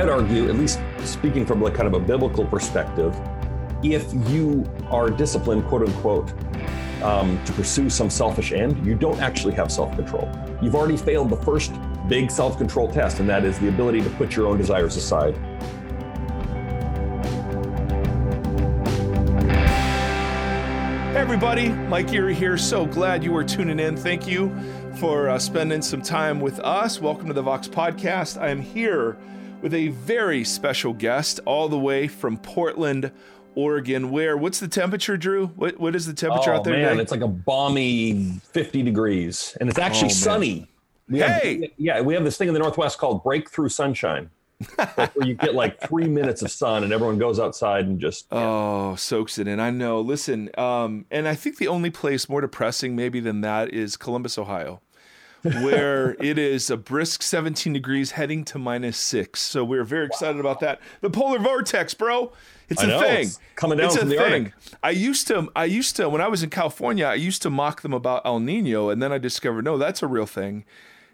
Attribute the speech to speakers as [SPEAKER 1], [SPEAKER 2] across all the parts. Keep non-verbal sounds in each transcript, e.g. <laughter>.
[SPEAKER 1] I'd argue, at least speaking from like kind of a biblical perspective, if you are disciplined, quote unquote, um, to pursue some selfish end, you don't actually have self control. You've already failed the first big self control test, and that is the ability to put your own desires aside.
[SPEAKER 2] Everybody, Mike Erre here. So glad you are tuning in. Thank you for uh, spending some time with us. Welcome to the Vox Podcast. I am here with a very special guest, all the way from Portland, Oregon. Where? What's the temperature, Drew? What What is the temperature
[SPEAKER 1] oh,
[SPEAKER 2] out there
[SPEAKER 1] man,
[SPEAKER 2] today?
[SPEAKER 1] it's like a balmy 50 degrees, and it's actually
[SPEAKER 2] Oh,
[SPEAKER 1] sunny. We
[SPEAKER 2] Hey!
[SPEAKER 1] have, yeah, we have this thing in the Northwest called breakthrough sunshine, like where you get like <laughs> three minutes of sun, and everyone goes outside and just
[SPEAKER 2] Oh, soaks it in. I know. Listen, um, and I think the only place more depressing maybe than that is Columbus, Ohio, where it is a brisk 17 degrees heading to minus six. So we're very excited about that. The polar vortex, bro. It's
[SPEAKER 1] I
[SPEAKER 2] a
[SPEAKER 1] know,
[SPEAKER 2] thing.
[SPEAKER 1] it's coming down
[SPEAKER 2] it's
[SPEAKER 1] from
[SPEAKER 2] a
[SPEAKER 1] the
[SPEAKER 2] thing.
[SPEAKER 1] Arctic.
[SPEAKER 2] I used to, I used to, when I was in California, I used to mock them about El Nino, and then I discovered no, that's a real thing.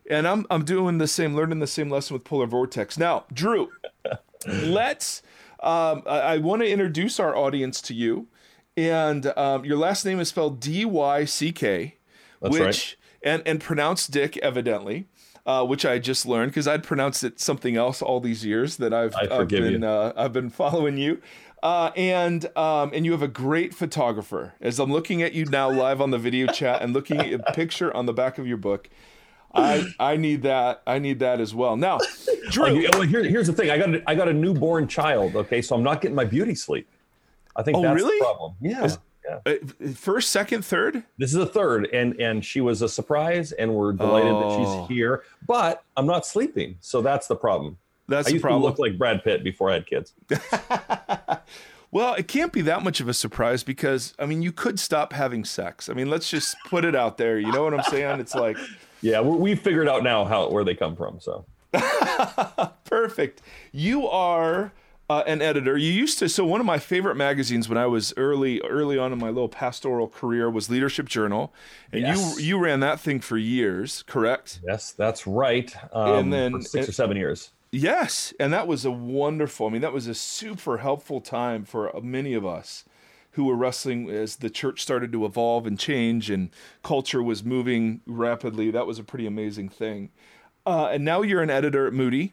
[SPEAKER 2] And I'm I'm doing the same, learning the same lesson with polar vortex. Now, Drew, <laughs> let's. Um, I, I want to introduce our audience to you, and um, your last name is spelled D Y C K,
[SPEAKER 1] That's
[SPEAKER 2] which
[SPEAKER 1] right.
[SPEAKER 2] And and pronounced Dick evidently. Uh, which I just learned because I'd pronounced it something else all these years that I've, I've been uh, I've been following you, uh, and um, and you have a great photographer. As I'm looking at you now live on the video chat and looking at a picture on the back of your book, I I need that I need that as well. Now, Drew,
[SPEAKER 1] Oh, well, here, here's the thing. I got a, I got a newborn child. Okay, so I'm not getting my beauty sleep. I think
[SPEAKER 2] Oh,
[SPEAKER 1] that's
[SPEAKER 2] really?
[SPEAKER 1] the problem. Yeah, yeah.
[SPEAKER 2] uh, first, second, third.
[SPEAKER 1] This is a third, and and she was a surprise, and we're delighted that
[SPEAKER 2] Oh.
[SPEAKER 1] she's here. But I'm not sleeping, so that's the problem.
[SPEAKER 2] That's
[SPEAKER 1] I
[SPEAKER 2] the
[SPEAKER 1] used
[SPEAKER 2] problem.
[SPEAKER 1] to look like Brad Pitt before I had kids. <laughs> <laughs>
[SPEAKER 2] Well, it can't be that much of a surprise because I mean, you could stop having sex. I mean, let's just put it out there. You know what I'm saying? It's like <laughs>
[SPEAKER 1] Yeah, we we figured out now how where they come from. So
[SPEAKER 2] perfect. You are uh, an editor. You used to. So one of my favorite magazines when I was early, early on in my little pastoral career was Leadership Journal, and
[SPEAKER 1] Yes.
[SPEAKER 2] you you ran that thing for years, correct?
[SPEAKER 1] yes, that's right. Um,
[SPEAKER 2] And then-
[SPEAKER 1] for six or seven years.
[SPEAKER 2] Yes, and that was a wonderful. I mean, that was a super helpful time for many of us who were wrestling as the church started to evolve and change, and culture was moving rapidly. That was a pretty amazing thing. Uh, and now you're an editor at Moody.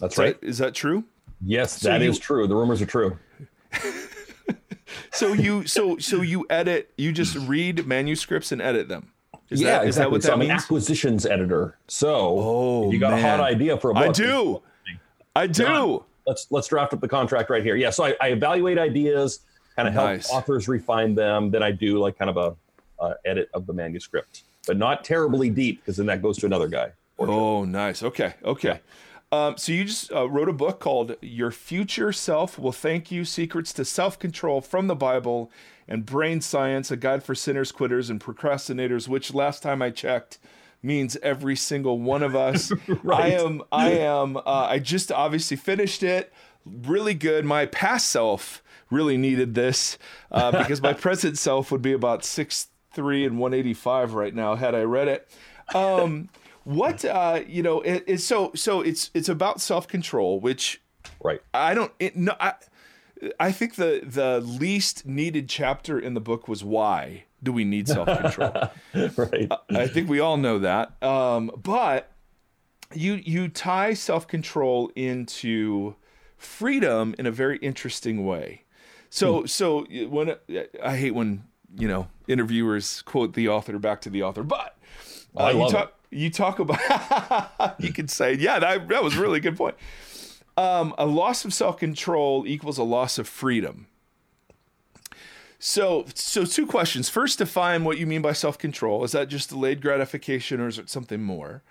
[SPEAKER 1] That's
[SPEAKER 2] Is
[SPEAKER 1] right.
[SPEAKER 2] that- Is that true?
[SPEAKER 1] Yes,
[SPEAKER 2] So
[SPEAKER 1] that is
[SPEAKER 2] you-
[SPEAKER 1] true. The rumors are true. <laughs>
[SPEAKER 2] So you so so you edit. You just read manuscripts and edit them. Is
[SPEAKER 1] yeah,
[SPEAKER 2] that
[SPEAKER 1] exactly.
[SPEAKER 2] what
[SPEAKER 1] so
[SPEAKER 2] that
[SPEAKER 1] I'm an acquisitions editor. So
[SPEAKER 2] Oh,
[SPEAKER 1] you got a hot idea for a book.
[SPEAKER 2] I do. I do.
[SPEAKER 1] Let's let's draft up the contract right here. Yeah, so I, I evaluate ideas, kind of help
[SPEAKER 2] Nice.
[SPEAKER 1] authors refine them. Then I do like kind of a uh, edit of the manuscript, but not terribly deep because then that goes to another guy.
[SPEAKER 2] Oh, nice. Okay. Okay. Um, so you just uh, wrote a book called "Your Future Self Will Thank You: Secrets to Self Control from the Bible and Brain Science: A Guide for Sinners, Quitters, and Procrastinators." Which last time I checked means every single one of us. <laughs> I am. I am. Uh, I just obviously finished it. Really good. My past self really needed this uh, <laughs> because my present self would be about six three and one eighty five right now had I read it. Um, what uh, you know? It, it's so so. It's it's about self control, which
[SPEAKER 1] Right.
[SPEAKER 2] I don't. It, no, I, I think the the least needed chapter in the book was why do we need self control. <laughs>
[SPEAKER 1] Right.
[SPEAKER 2] I think we all know that. Um, but you you tie self control into freedom in a very interesting way. So so when I hate when you know interviewers quote the author back to the author, but uh,
[SPEAKER 1] I
[SPEAKER 2] you talk you talk about <laughs> you can say yeah that that was a really good point. Um, a loss of self control equals a loss of freedom. So, so two questions. First, define what you mean by self control. Is that just delayed gratification, or is it something more?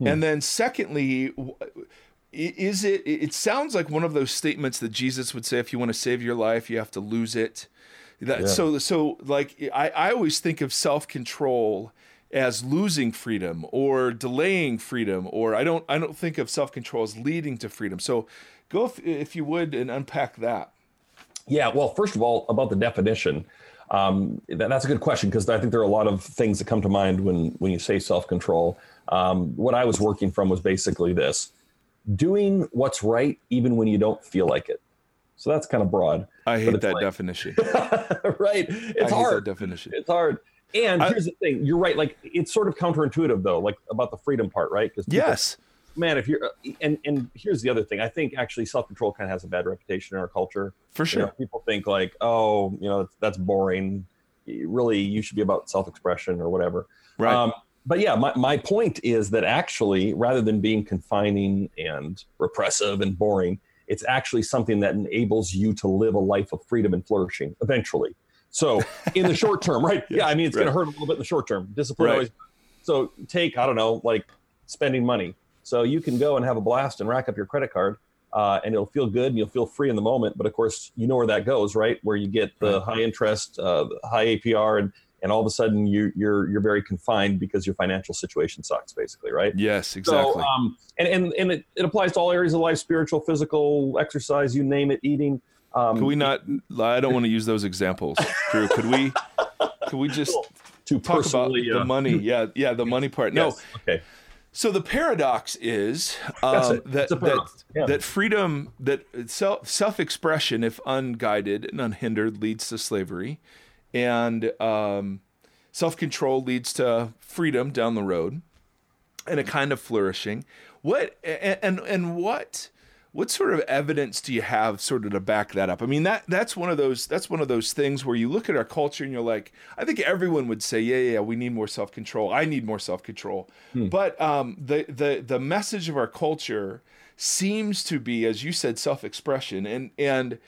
[SPEAKER 2] And then, secondly, is it? It sounds like one of those statements that Jesus would say: "If you want to save your life, you have to lose it." That,
[SPEAKER 1] Yeah.
[SPEAKER 2] So, so like I, I always think of self control as losing freedom or delaying freedom, or I don't, I don't think of self control as leading to freedom. So, go if, if you would and unpack that.
[SPEAKER 1] Yeah, well, first of all, about the definition, um, that, that's a good question because I think there are a lot of things that come to mind when when you say self control. Um, what I was working from was basically this: doing what's right even when you don't feel like it. So that's kind of broad.
[SPEAKER 2] I hate that like, definition. <laughs>
[SPEAKER 1] right. It's
[SPEAKER 2] I
[SPEAKER 1] hard.
[SPEAKER 2] definition.
[SPEAKER 1] It's hard. And I, here's the thing. You're right. Like it's sort of counterintuitive though, like about the freedom part, right?
[SPEAKER 2] Because yes,
[SPEAKER 1] man, if you're and and here's the other thing. I think actually self control kind of has a bad reputation in our culture.
[SPEAKER 2] For sure.
[SPEAKER 1] You know, people think like, oh, you know, that's boring. Really, you should be about self expression or whatever.
[SPEAKER 2] Right. Um,
[SPEAKER 1] but yeah, my, my point is that actually, rather than being confining and repressive and boring, it's actually something that enables you to live a life of freedom and flourishing eventually. So, in the short term, right? <laughs> Yeah, I mean, it's right. going to hurt a little bit in the short term. Discipline right. always. So, take, I don't know, like spending money. So, you can go and have a blast and rack up your credit card. Uh, and it'll feel good and you'll feel free in the moment. But of course, you know where that goes, right? Where you get the high interest, uh, high APR, and and all of a sudden you, you're you're very confined because your financial situation sucks, basically, right?
[SPEAKER 2] Yes, exactly.
[SPEAKER 1] So, um, and and and it, it applies to all areas of life: spiritual, physical, exercise, you name it, eating.
[SPEAKER 2] Um, could we not? I don't want to use those examples, Drew. Could we? Could we just
[SPEAKER 1] to
[SPEAKER 2] talk about uh, the money? Yeah, yeah, the money part. No.
[SPEAKER 1] Okay.
[SPEAKER 2] So the paradox is um, that that, yeah. that freedom, that self self expression, if unguided and unhindered, leads to slavery, and um, self control leads to freedom down the road and a kind of flourishing. What and, and and what what sort of evidence do you have sort of to back that up? I mean that that's one of those that's one of those things where you look at our culture and you're like, I think everyone would say, yeah, yeah, we need more self control. I need more self control. Hmm. But um, the the the message of our culture seems to be, as you said, self expression and and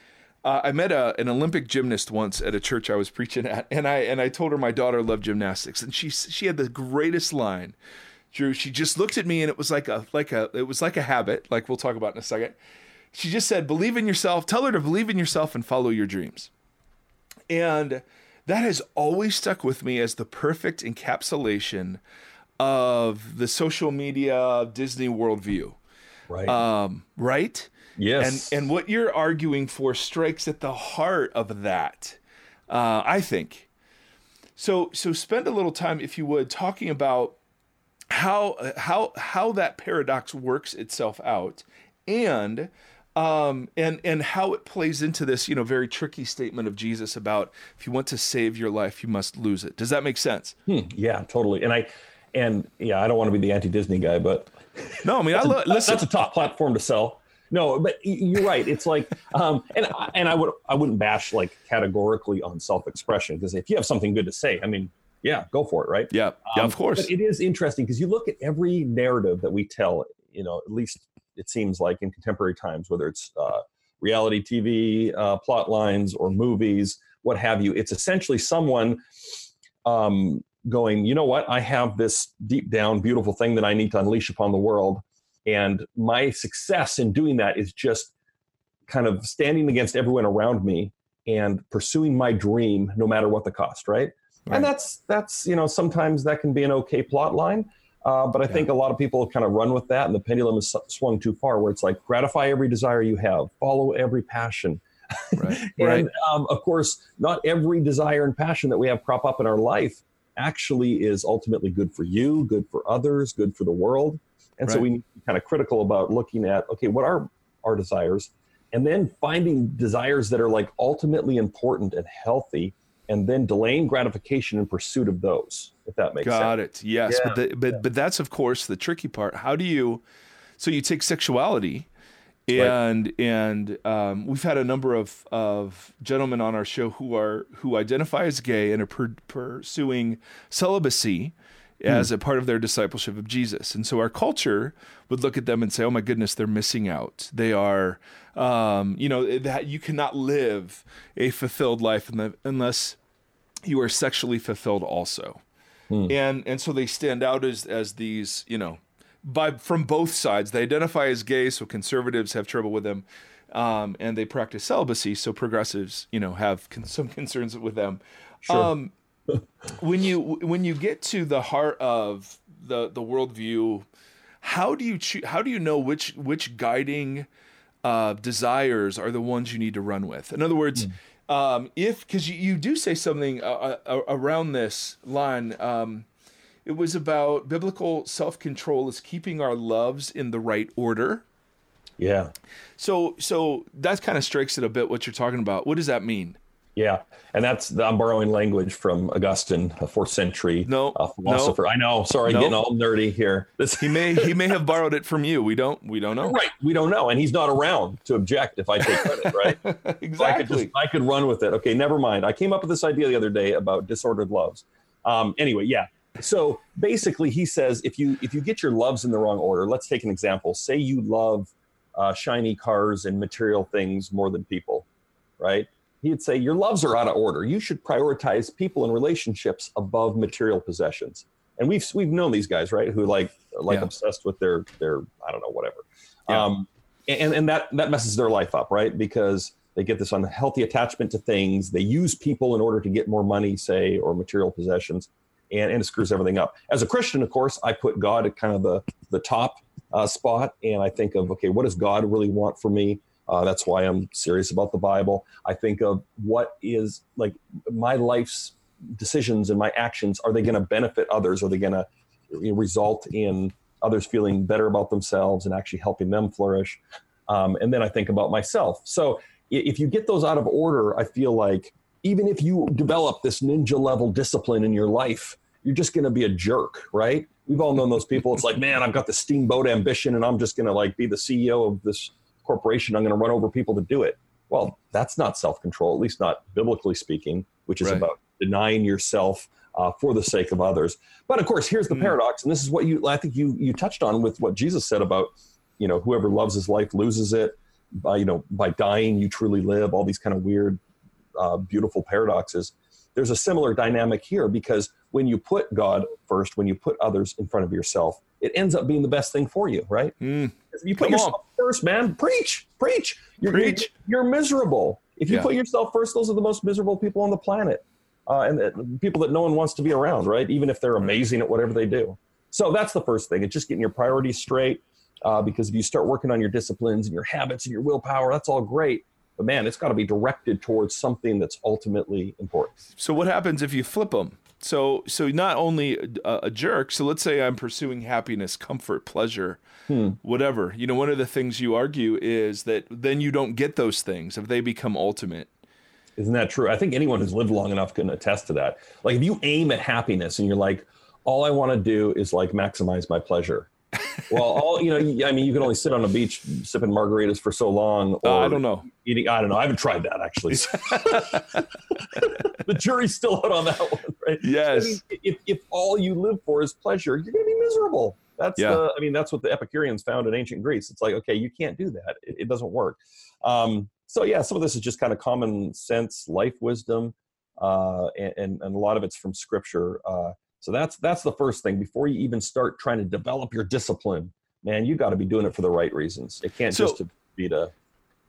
[SPEAKER 2] uh, I met a, an Olympic gymnast once at a church I was preaching at, and I and I told her my daughter loved gymnastics, and she she had the greatest line. Drew, she just looked at me, and it was like a like a it was like a habit, like we'll talk about in a second. She just said, "Believe in yourself." Tell her to believe in yourself and follow your dreams. And that has always stuck with me as the perfect encapsulation of the social media Disney worldview.
[SPEAKER 1] Right.
[SPEAKER 2] Um, right
[SPEAKER 1] Yes.
[SPEAKER 2] And and what you're arguing for strikes at the heart of that. Uh, I think. So so spend a little time, if you would, talking about how how how that paradox works itself out, and um, and and how it plays into this, you know, very tricky statement of Jesus about if you want to save your life, you must lose it. Does that make sense?
[SPEAKER 1] Hmm, yeah, totally. And I, and yeah, I don't want to be the anti-Disney guy, but
[SPEAKER 2] no, I mean, I lo- listen.
[SPEAKER 1] That's a top platform to sell. No, but you're right. It's like, um, and and I would I wouldn't bash like categorically on self-expression because if you have something good to say, I mean, yeah, go for it, right?
[SPEAKER 2] Yeah, yeah, of um, course.
[SPEAKER 1] But it is interesting because you look at every narrative that we tell. You know, at least it seems like in contemporary times, whether it's uh, reality TV uh, plot lines or movies, what have you, it's essentially someone. Um, going, you know what? I have this deep down beautiful thing that I need to unleash upon the world and my success in doing that is just kind of standing against everyone around me and pursuing my dream no matter what the cost, right? Right. And that's that's you know sometimes that can be an okay plot line, uh, but I yeah. think a lot of people kind of run with that, and the pendulum has swung too far, where it's like gratify every desire you have, follow every passion.
[SPEAKER 2] Right. <laughs>
[SPEAKER 1] and
[SPEAKER 2] right.
[SPEAKER 1] Um, of course, not every desire and passion that we have crop up in our life actually is ultimately good for you, good for others, good for the world. And right. so we need to be kind of critical about looking at, okay, what are our desires? And then finding desires that are like ultimately important and healthy, and then delaying gratification in pursuit of those, if that makes sense.
[SPEAKER 2] Got it. Yes. Yeah. But, the, but, yeah. but that's, of course, the tricky part. How do you, so you take sexuality, and right. and um, we've had a number of of gentlemen on our show who are who identify as gay and are per, pursuing celibacy as hmm. a part of their discipleship of Jesus. And so our culture would look at them and say, "Oh my goodness, they're missing out. They are, um, you know, that you cannot live a fulfilled life unless you are sexually fulfilled also." Hmm. And and so they stand out as as these, you know, by from both sides. They identify as gay, so conservatives have trouble with them. Um, and they practice celibacy, so progressives, you know, have con- some <laughs> concerns with them.
[SPEAKER 1] Sure. Um,
[SPEAKER 2] when you when you get to the heart of the the worldview, how do you how do you know which which guiding uh, desires are the ones you need to run with? In other words, mm. um, if because you, you do say something uh, uh, around this line. Um, it was about biblical self control is keeping our loves in the right order.
[SPEAKER 1] Yeah.
[SPEAKER 2] So so that kind of strikes it a bit what you're talking about. What does that mean?
[SPEAKER 1] Yeah, and that's I'm borrowing language from Augustine, a fourth century
[SPEAKER 2] no,
[SPEAKER 1] uh, philosopher.
[SPEAKER 2] No,
[SPEAKER 1] I know. Sorry,
[SPEAKER 2] no.
[SPEAKER 1] getting all nerdy here.
[SPEAKER 2] This <laughs> he may he may have borrowed it from you. We don't we don't know.
[SPEAKER 1] Right, we don't know, and he's not around to object if I take credit. Right,
[SPEAKER 2] exactly. <laughs>
[SPEAKER 1] So I could just I could run with it. Okay, never mind. I came up with this idea the other day about disordered loves. Um, anyway, yeah. So basically, he says if you if you get your loves in the wrong order, let's take an example. Say you love uh, shiny cars and material things more than people, right? He'd say your loves are out of order. You should prioritize people and relationships above material possessions. And we've we've known these guys, right? Who like like yeah. obsessed with their their I don't know whatever. Yeah. Um, and and that that messes their life up, right? Because they get this unhealthy attachment to things. They use people in order to get more money, say, or material possessions, and, and it screws everything up. As a Christian, of course, I put God at kind of the the top uh, spot, and I think of okay, what does God really want for me? Uh, that's why I'm serious about the Bible. I think of what is like my life's decisions and my actions. Are they going to benefit others? Are they going to result in others feeling better about themselves and actually helping them flourish? Um, and then I think about myself. So if you get those out of order, I feel like even if you develop this ninja level discipline in your life, you're just going to be a jerk, right? We've all known those people. It's like, man, I've got the steamboat ambition and I'm just going to like be the CEO of this corporation, I'm going to run over people to do it. Well, that's not self control, at least not biblically speaking, which is right. about denying yourself uh, for the sake of others. But of course, here's the mm. paradox, and this is what you I think you you touched on with what Jesus said about you know whoever loves his life loses it. By you know by dying you truly live. All these kind of weird, uh, beautiful paradoxes. There's a similar dynamic here because when you put God first, when you put others in front of yourself, it ends up being the best thing for you, right?
[SPEAKER 2] Mm.
[SPEAKER 1] You put Come yourself on. first, man. Preach, preach. You're,
[SPEAKER 2] preach.
[SPEAKER 1] You're, you're miserable. If you yeah. put yourself first, those are the most miserable people on the planet, uh, and uh, people that no one wants to be around, right? Even if they're amazing at whatever they do. So that's the first thing. It's just getting your priorities straight. Uh, because if you start working on your disciplines and your habits and your willpower, that's all great. But man, it's got to be directed towards something that's ultimately important.
[SPEAKER 2] So what happens if you flip them? So so not only a, a, jerk. So let's say I'm pursuing happiness, comfort, pleasure, hmm. whatever. You know, one of the things you argue is that then you don't get those things if they become ultimate.
[SPEAKER 1] Isn't that true? I think anyone who's lived long enough can attest to that. Like if you aim at happiness and you're like, all I want to do is like maximize my pleasure well, all you know, I mean, you can only sit on a beach sipping margaritas for so long.
[SPEAKER 2] Or uh, I don't know.
[SPEAKER 1] Eating, I don't know. I haven't tried that actually. <laughs> the jury's still out on that one, right?
[SPEAKER 2] Yes.
[SPEAKER 1] I mean, if if all you live for is pleasure, you're going to be miserable. That's yeah. the. I mean, that's what the Epicureans found in ancient Greece. It's like, okay, you can't do that. It, it doesn't work. Um, so yeah, some of this is just kind of common sense, life wisdom, uh, and, and, and a lot of it's from Scripture. Uh, so that's that's the first thing before you even start trying to develop your discipline. Man, you got to be doing it for the right reasons. It can't so, just be to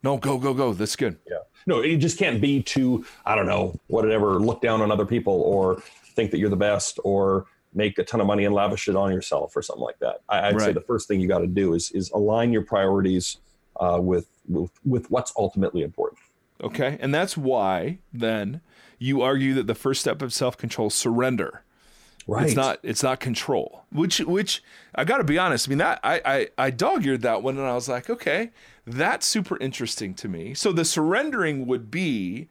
[SPEAKER 2] no go go go. That's good.
[SPEAKER 1] Yeah, no, it just can't be to I don't know whatever look down on other people or think that you're the best or make a ton of money and lavish it on yourself or something like that. I, would right. say the first thing you got to do is is align your priorities uh, with, with with what's ultimately important.
[SPEAKER 2] Okay, and that's why then you argue that the first step of self control surrender.
[SPEAKER 1] Right.
[SPEAKER 2] It's not it's not control. Which which I got to be honest. I mean that I, I I dog eared that one and I was like, okay, that's super interesting to me. So the surrendering would be,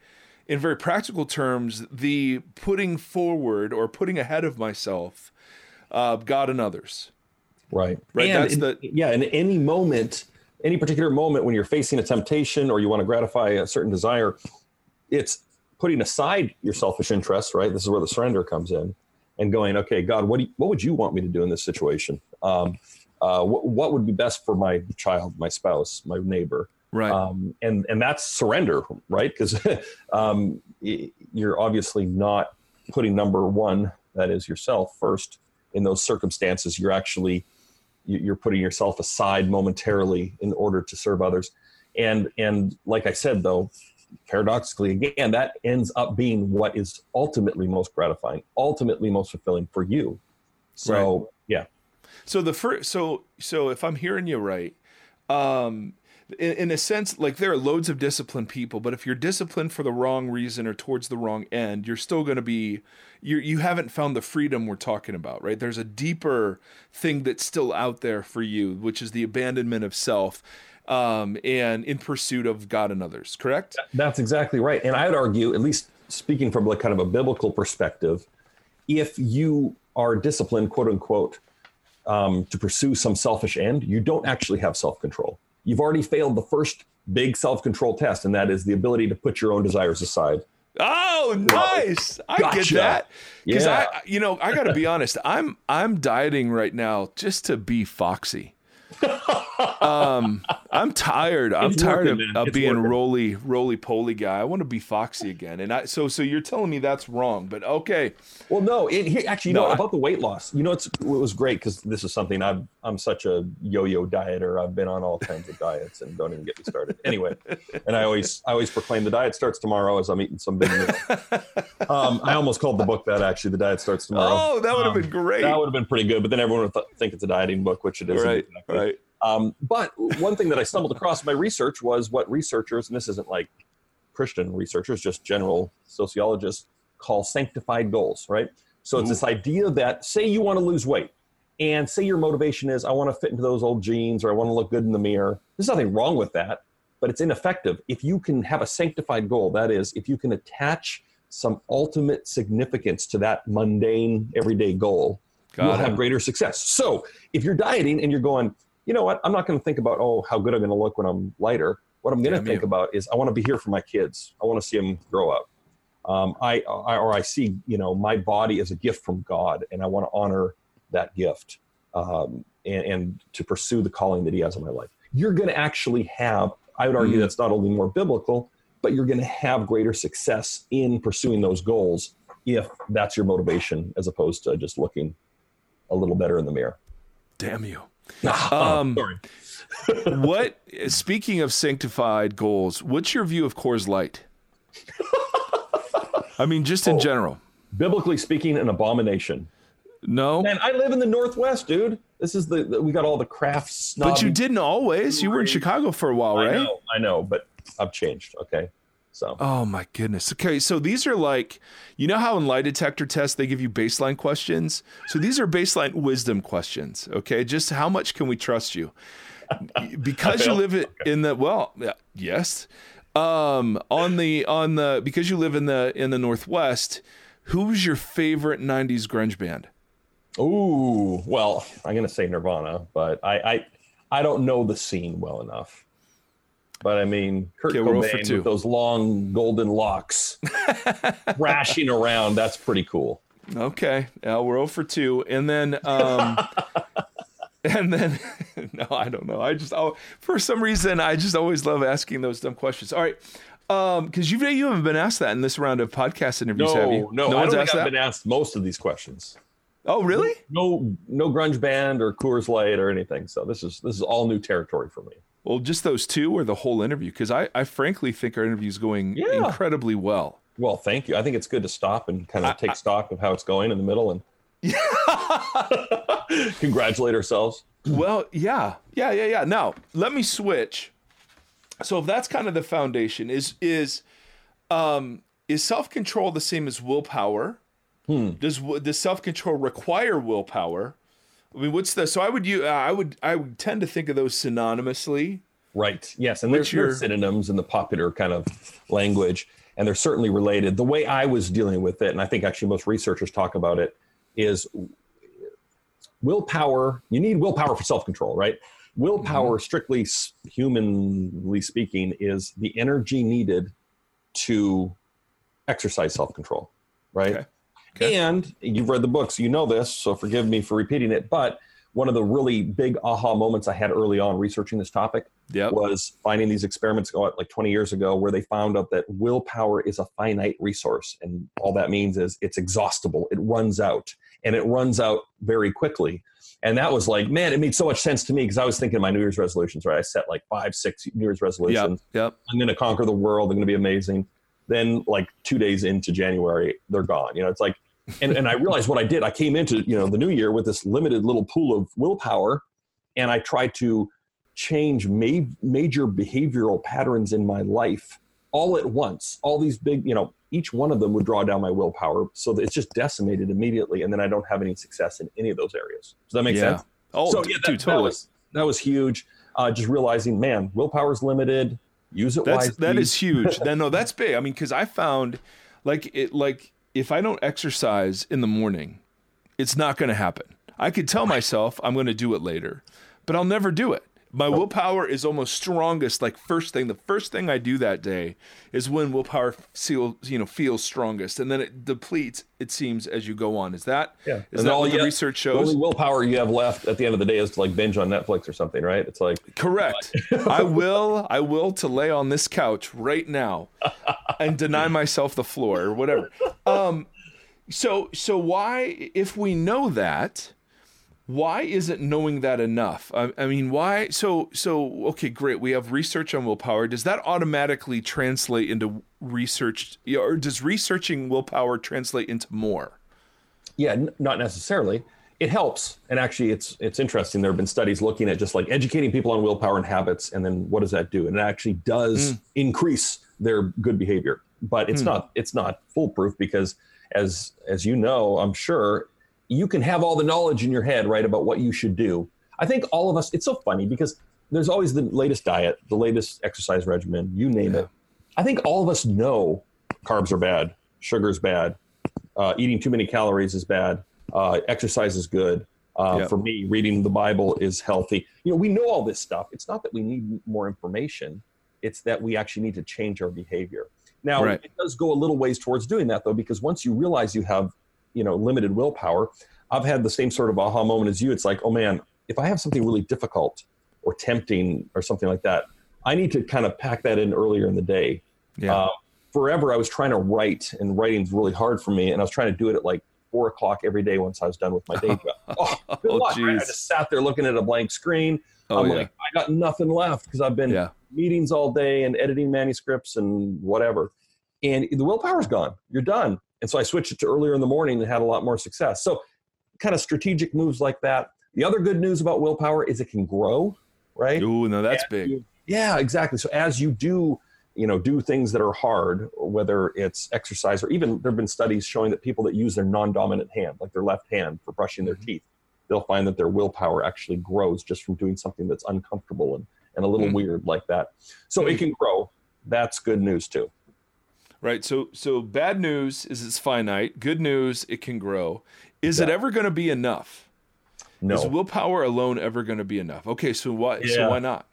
[SPEAKER 2] in very practical terms, the putting forward or putting ahead of myself, uh, God and others.
[SPEAKER 1] Right.
[SPEAKER 2] Right.
[SPEAKER 1] And
[SPEAKER 2] that's
[SPEAKER 1] in,
[SPEAKER 2] the
[SPEAKER 1] yeah. In any moment, any particular moment when you're facing a temptation or you want to gratify a certain desire, it's putting aside your selfish interests. Right. This is where the surrender comes in and going, okay, God, what do you, what would you want me to do in this situation? Um, uh, what, what, would be best for my child, my spouse, my neighbor?
[SPEAKER 2] Right.
[SPEAKER 1] Um, and and that's surrender, right? Because <laughs> um, you're obviously not putting number one, that is yourself, first in those circumstances. You're actually you're putting yourself aside momentarily in order to serve others. And and like I said, though, paradoxically, again, that ends up being what is ultimately most gratifying, ultimately most fulfilling for you. So, right. yeah.
[SPEAKER 2] So the first, so so if I'm hearing you right, um, in, in, a sense, like there are loads of disciplined people, but if you're disciplined for the wrong reason or towards the wrong end, you're still going to be you you haven't found the freedom we're talking about, right? There's a deeper thing that's still out there for you, which is the abandonment of self um, and in pursuit of God and others. Correct?
[SPEAKER 1] That's exactly right. And I would argue, at least speaking from like kind of a biblical perspective, if you are disciplined, quote unquote, um, to pursue some selfish end, you don't actually have self control. You've already failed the first big self control test, and that is the ability to put your own desires aside.
[SPEAKER 2] Oh, nice! I
[SPEAKER 1] Gotcha.
[SPEAKER 2] get that because
[SPEAKER 1] Yeah.
[SPEAKER 2] I, you know, I got to be honest. I'm I'm dieting right now just to be foxy. <laughs> um, I'm tired. I'm
[SPEAKER 1] It's
[SPEAKER 2] tired
[SPEAKER 1] working,
[SPEAKER 2] of, of being
[SPEAKER 1] working.
[SPEAKER 2] roly roly poly guy. I want to be foxy again. And I so so you're telling me that's wrong, but okay.
[SPEAKER 1] Well, no, it, here, actually, you
[SPEAKER 2] No,
[SPEAKER 1] know
[SPEAKER 2] I-
[SPEAKER 1] about the weight loss. You know, it's it was great because this is something I'm I'm such a yo-yo dieter. I've been on all kinds of diets, and don't even get me started. Anyway, and I always I always proclaim the diet starts tomorrow as I'm eating some big meal. <laughs> Um, I almost called the book that actually. The diet starts tomorrow.
[SPEAKER 2] Oh, that would have
[SPEAKER 1] Um,
[SPEAKER 2] been great.
[SPEAKER 1] That would have been pretty good, but then everyone would th- think it's a dieting book, which it isn't.
[SPEAKER 2] right,
[SPEAKER 1] exactly.
[SPEAKER 2] right.
[SPEAKER 1] Um, but one thing that I stumbled across in my research was what researchers, and this isn't like Christian researchers, just general sociologists, call sanctified goals, right? So it's
[SPEAKER 2] Ooh.
[SPEAKER 1] this idea that say you want to lose weight, and say your motivation is I want to fit into those old jeans or I want to look good in the mirror. There's nothing wrong with that, but it's ineffective. If you can have a sanctified goal, that is, if you can attach some ultimate significance to that mundane everyday goal, you'll
[SPEAKER 2] Got
[SPEAKER 1] have greater success. So if you're dieting and you're going, you know what, I'm not going to think about, oh, how good I'm going to look when I'm lighter. What I'm going to
[SPEAKER 2] Damn
[SPEAKER 1] think
[SPEAKER 2] you.
[SPEAKER 1] about is I want to be here for my kids. I want to see them grow up. Um, I, I or I see, you know, my body as a gift from God, and I want to honor that gift um, and, and to pursue the calling that He has on my life. You're going to actually have. I would argue
[SPEAKER 2] Mm.
[SPEAKER 1] that's not only more biblical, but you're going to have greater success in pursuing those goals if that's your motivation, as opposed to just looking a little better in the mirror.
[SPEAKER 2] Damn you.
[SPEAKER 1] Ah, <laughs>
[SPEAKER 2] Um,
[SPEAKER 1] sorry. <laughs>
[SPEAKER 2] what speaking of sanctified goals what's your view of coors light i mean just in
[SPEAKER 1] Oh.
[SPEAKER 2] general
[SPEAKER 1] Biblically speaking, an abomination.
[SPEAKER 2] no
[SPEAKER 1] Man, I live in the Northwest, dude. This is the, the- we got all the crafts. Snob-
[SPEAKER 2] but you didn't always you were in chicago for a while
[SPEAKER 1] I
[SPEAKER 2] right
[SPEAKER 1] know, I know, but I've changed. Okay, so.
[SPEAKER 2] Oh my goodness. Okay so these are like you know how in lie detector tests they give you baseline questions? So these are baseline wisdom questions okay? Just how much can we trust you? Because you live it in the well yes. Um on the on the because you live in the in the northwest who's your favorite 90s grunge band?
[SPEAKER 1] Ooh, well, I'm gonna say Nirvana, but I, I, I don't know the scene well enough. But I mean, Kurt
[SPEAKER 2] Okay,
[SPEAKER 1] Cobain
[SPEAKER 2] two.
[SPEAKER 1] with those long golden locks, <laughs> thrashing around. That's pretty cool.
[SPEAKER 2] okay yeah, we're 0 for 2 and then um <laughs> and then <laughs> no i don't know i just oh, for some reason i just always love asking those dumb questions all right um because you you haven't been asked that in this round of podcast interviews have you
[SPEAKER 1] No, no,
[SPEAKER 2] no
[SPEAKER 1] I
[SPEAKER 2] one's
[SPEAKER 1] don't
[SPEAKER 2] asked
[SPEAKER 1] think I've been asked most of these questions.
[SPEAKER 2] oh really
[SPEAKER 1] No, no grunge band or Coors Light or anything. So this is this is all new territory for me.
[SPEAKER 2] Well just those two or the whole interview because i i frankly think our interview is going
[SPEAKER 1] Yeah.
[SPEAKER 2] incredibly well
[SPEAKER 1] Well, thank you. I think it's good to stop and kind of take stock of how it's going in the middle and <laughs> congratulate ourselves.
[SPEAKER 2] Well, yeah, yeah, yeah, yeah. Now let me switch. So if that's kind of the foundation, is is um, is self control the same as willpower? Does does self control require willpower? I mean, what's the so I would you uh, I would I would tend to think of those synonymously.
[SPEAKER 1] Right. Yes, and there's,
[SPEAKER 2] your-
[SPEAKER 1] synonyms in the popular kind of language, and they're certainly related. The way I was dealing with it, and I think actually most researchers talk about it, is willpower. You need willpower for self-control, right? Willpower, strictly humanly speaking, is the energy needed to exercise self-control, right?
[SPEAKER 2] Okay. Okay.
[SPEAKER 1] And you've read the books, you know this, so forgive me for repeating it. But one of the really big aha moments I had early on researching this topic
[SPEAKER 2] Yep.
[SPEAKER 1] was finding these experiments like 20 years ago where they found out that willpower is a finite resource. And all that means is it's exhaustible, it runs out, and it runs out very quickly. And that was like, man, it made so much sense to me because I was thinking of my New Year's resolutions, right? I set like five, six New Year's
[SPEAKER 2] Yep.
[SPEAKER 1] resolutions.
[SPEAKER 2] Yep.
[SPEAKER 1] I'm going to conquer the world. I'm going to be amazing. Then, like two days into January, they're gone. You know, it's like, and, and I realized what I did. I came into you know the new year with this limited little pool of willpower, and I tried to change ma- major behavioral patterns in my life all at once. All these big, you know, each one of them would draw down my willpower, so that it's just decimated immediately, and then I don't have any success in any of those areas. Does that make
[SPEAKER 2] Yeah.
[SPEAKER 1] sense?
[SPEAKER 2] Oh,
[SPEAKER 1] so yeah, that,
[SPEAKER 2] dude,
[SPEAKER 1] that was that was huge. Uh, just realizing, man, willpower is limited. Use it
[SPEAKER 2] that's,
[SPEAKER 1] wisely.
[SPEAKER 2] That is huge. <laughs> no, no, that's big. I mean, because I found, like it, like if I don't exercise in the morning, it's not going to happen. I could tell myself I'm going to do it later, but I'll never do it. My willpower is almost strongest. Like first thing, the first thing I do that day is when willpower feels, you know, feels strongest, and then it depletes. It seems as you go on. Is that?
[SPEAKER 1] Yeah.
[SPEAKER 2] Is
[SPEAKER 1] And
[SPEAKER 2] that
[SPEAKER 1] all
[SPEAKER 2] the research
[SPEAKER 1] The
[SPEAKER 2] shows?
[SPEAKER 1] only willpower you have left at the end of the day is to like binge on Netflix or something, right? It's like
[SPEAKER 2] Correct. <laughs> I will. I will to lay on this couch right now and deny <laughs> myself the floor or whatever. Um, so so why, if we know that, why isn't knowing that enough? I, I mean, why? So so okay, great. We have research on willpower. Does that automatically translate into research, or does researching willpower translate into more?
[SPEAKER 1] Yeah, n- not necessarily. It helps, and actually, it's it's interesting. There have been studies looking at just like educating people on willpower and habits, and then what does that do? And it actually does mm. increase their good behavior, but it's hmm. not it's not foolproof because as as you know, I'm sure you can have all the knowledge in your head right about what you should do. I think all of us. It's so funny because there's always the latest diet, the latest exercise regimen, you name it. I think all of us know carbs are bad, sugar's bad, uh, eating too many calories is bad. Uh, exercise is good. Uh,
[SPEAKER 2] Yeah.
[SPEAKER 1] For me, reading the Bible is healthy. You know, we know all this stuff. It's not that we need more information. It's that we actually need to change our behavior. Now,
[SPEAKER 2] Right.
[SPEAKER 1] it does go a little ways towards doing that, though, because once you realize you have, you know, limited willpower, I've had the same sort of aha moment as you. It's like, oh man, if I have something really difficult or tempting or something like that, I need to kind of pack that in earlier in the day
[SPEAKER 2] Yeah.
[SPEAKER 1] uh, forever I was trying to write, and writing's really hard for me. And I was trying to do it at like four o'clock every day once I was done with my day <laughs> job. Oh, good
[SPEAKER 2] Oh,
[SPEAKER 1] luck, right? I just sat there looking at a blank screen.
[SPEAKER 2] oh
[SPEAKER 1] I'm
[SPEAKER 2] yeah.
[SPEAKER 1] like, I got nothing left because I've been
[SPEAKER 2] yeah.
[SPEAKER 1] meetings all day and editing manuscripts and whatever. And the willpower's gone. You're done. And so I switched it to earlier in the morning and had a lot more success. So, kind of strategic moves like that. The other good news about willpower is it can grow, right?
[SPEAKER 2] Ooh, no, that's
[SPEAKER 1] as
[SPEAKER 2] big.
[SPEAKER 1] you- yeah, exactly. So as you do, you know, do things that are hard, whether it's exercise or even there have been studies showing that people that use their non-dominant hand, like their left hand for brushing their
[SPEAKER 2] Mhm.
[SPEAKER 1] teeth, they'll find that their willpower actually grows just from doing something that's uncomfortable and, and a little
[SPEAKER 2] Mm.
[SPEAKER 1] weird like that. So
[SPEAKER 2] Mm.
[SPEAKER 1] it can grow. That's good news too.
[SPEAKER 2] Right. So so bad news is it's finite. Good news it can grow. Is it ever going to be enough?
[SPEAKER 1] No.
[SPEAKER 2] Is willpower alone ever going to be enough? Okay, so why so why not?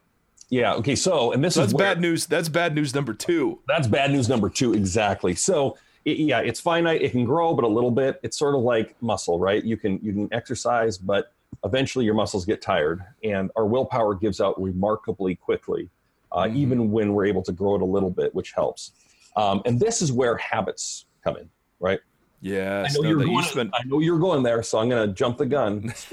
[SPEAKER 1] yeah. Okay. So and this
[SPEAKER 2] So
[SPEAKER 1] is
[SPEAKER 2] that's
[SPEAKER 1] where-
[SPEAKER 2] bad news. That's bad news number 2.
[SPEAKER 1] That's bad news number two, exactly. So it, yeah, it's finite. It can grow, but a little bit. It's sort of like muscle, right? You can you can exercise, but eventually your muscles get tired, and our willpower gives out remarkably quickly, uh,
[SPEAKER 2] Mhm.
[SPEAKER 1] even when we're able to grow it a little bit, which helps. Um, and this is where habits come in, right?
[SPEAKER 2] Yeah,
[SPEAKER 1] I know
[SPEAKER 2] no,
[SPEAKER 1] you're
[SPEAKER 2] you
[SPEAKER 1] going.
[SPEAKER 2] spent
[SPEAKER 1] I know you're going there, so I'm going to jump the gun. <laughs>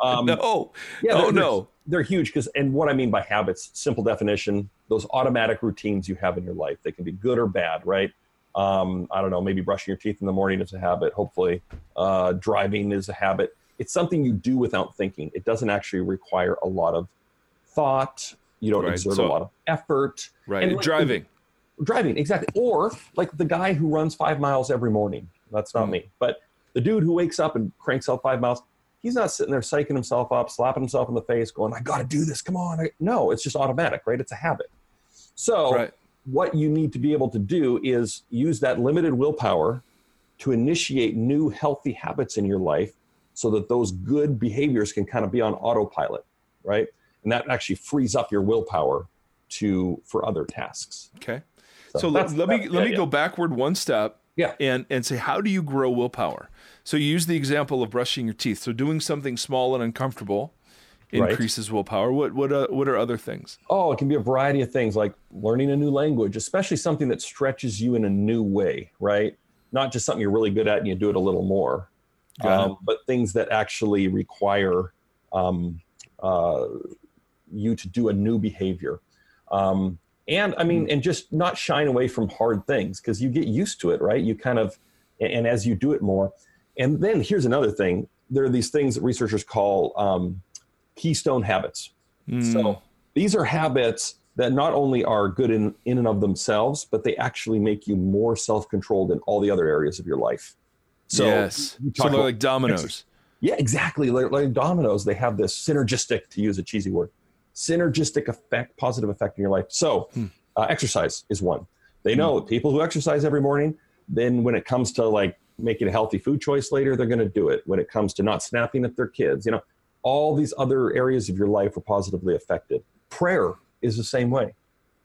[SPEAKER 1] Um,
[SPEAKER 2] No.
[SPEAKER 1] yeah,
[SPEAKER 2] oh
[SPEAKER 1] they're- they're-
[SPEAKER 2] no.
[SPEAKER 1] they're huge because and what i mean by habits simple definition those automatic routines you have in your life they can be good or bad right um, i don't know maybe brushing your teeth in the morning is a habit hopefully uh, driving is a habit it's something you do without thinking it doesn't actually require a lot of thought you don't
[SPEAKER 2] Right,
[SPEAKER 1] exert
[SPEAKER 2] so-
[SPEAKER 1] a lot of effort
[SPEAKER 2] Right.
[SPEAKER 1] and like-
[SPEAKER 2] Driving.
[SPEAKER 1] Driving exactly. Or like the guy who runs five miles every morning. That's not
[SPEAKER 2] Mm.
[SPEAKER 1] me. But the dude who wakes up and cranks out five miles he's not sitting there psyching himself up slapping himself in the face going i gotta do this. Come on. No it's just automatic right? It's a habit. So
[SPEAKER 2] Right.
[SPEAKER 1] what you need to be able to do is use that limited willpower to initiate new healthy habits in your life so that those good behaviors can kind of be on autopilot right? And that actually frees up your willpower to for other tasks.
[SPEAKER 2] Okay. So, let, let me <laughs>
[SPEAKER 1] that's-
[SPEAKER 2] let me
[SPEAKER 1] yeah.
[SPEAKER 2] go backward one step.
[SPEAKER 1] Yeah.
[SPEAKER 2] And and say how do you grow willpower? So you use the example of brushing your teeth. So doing something small and uncomfortable
[SPEAKER 1] Right.
[SPEAKER 2] increases willpower. What what uh, what are other things?
[SPEAKER 1] Oh, it can be a variety of things like learning a new language, especially something that stretches you in a new way, right? Not just something you're really good at and you do it a little more, um, but things that actually require um, uh, you to do a new behavior. Um, and I mean, and just not shine away from hard things because you get used to it, right? You kind of, and, as you do it more. And then here's another thing there are these things that researchers call um, keystone habits.
[SPEAKER 2] Mm,
[SPEAKER 1] So these are habits that not only are good in, in and of themselves, but they actually make you more self controlled in all the other areas of your life. So
[SPEAKER 2] yes. So like dominoes.
[SPEAKER 1] Yeah, exactly. Like, like dominoes, they have this synergistic, to use a cheesy word, synergistic effect, positive effect in your life. So, hmm. uh, exercise is one. They know hmm. people who exercise every morning, then when it comes to like making a healthy food choice later, they're going to do it. When it comes to not snapping at their kids, you know, all these other areas of your life are positively affected. Prayer is the same way.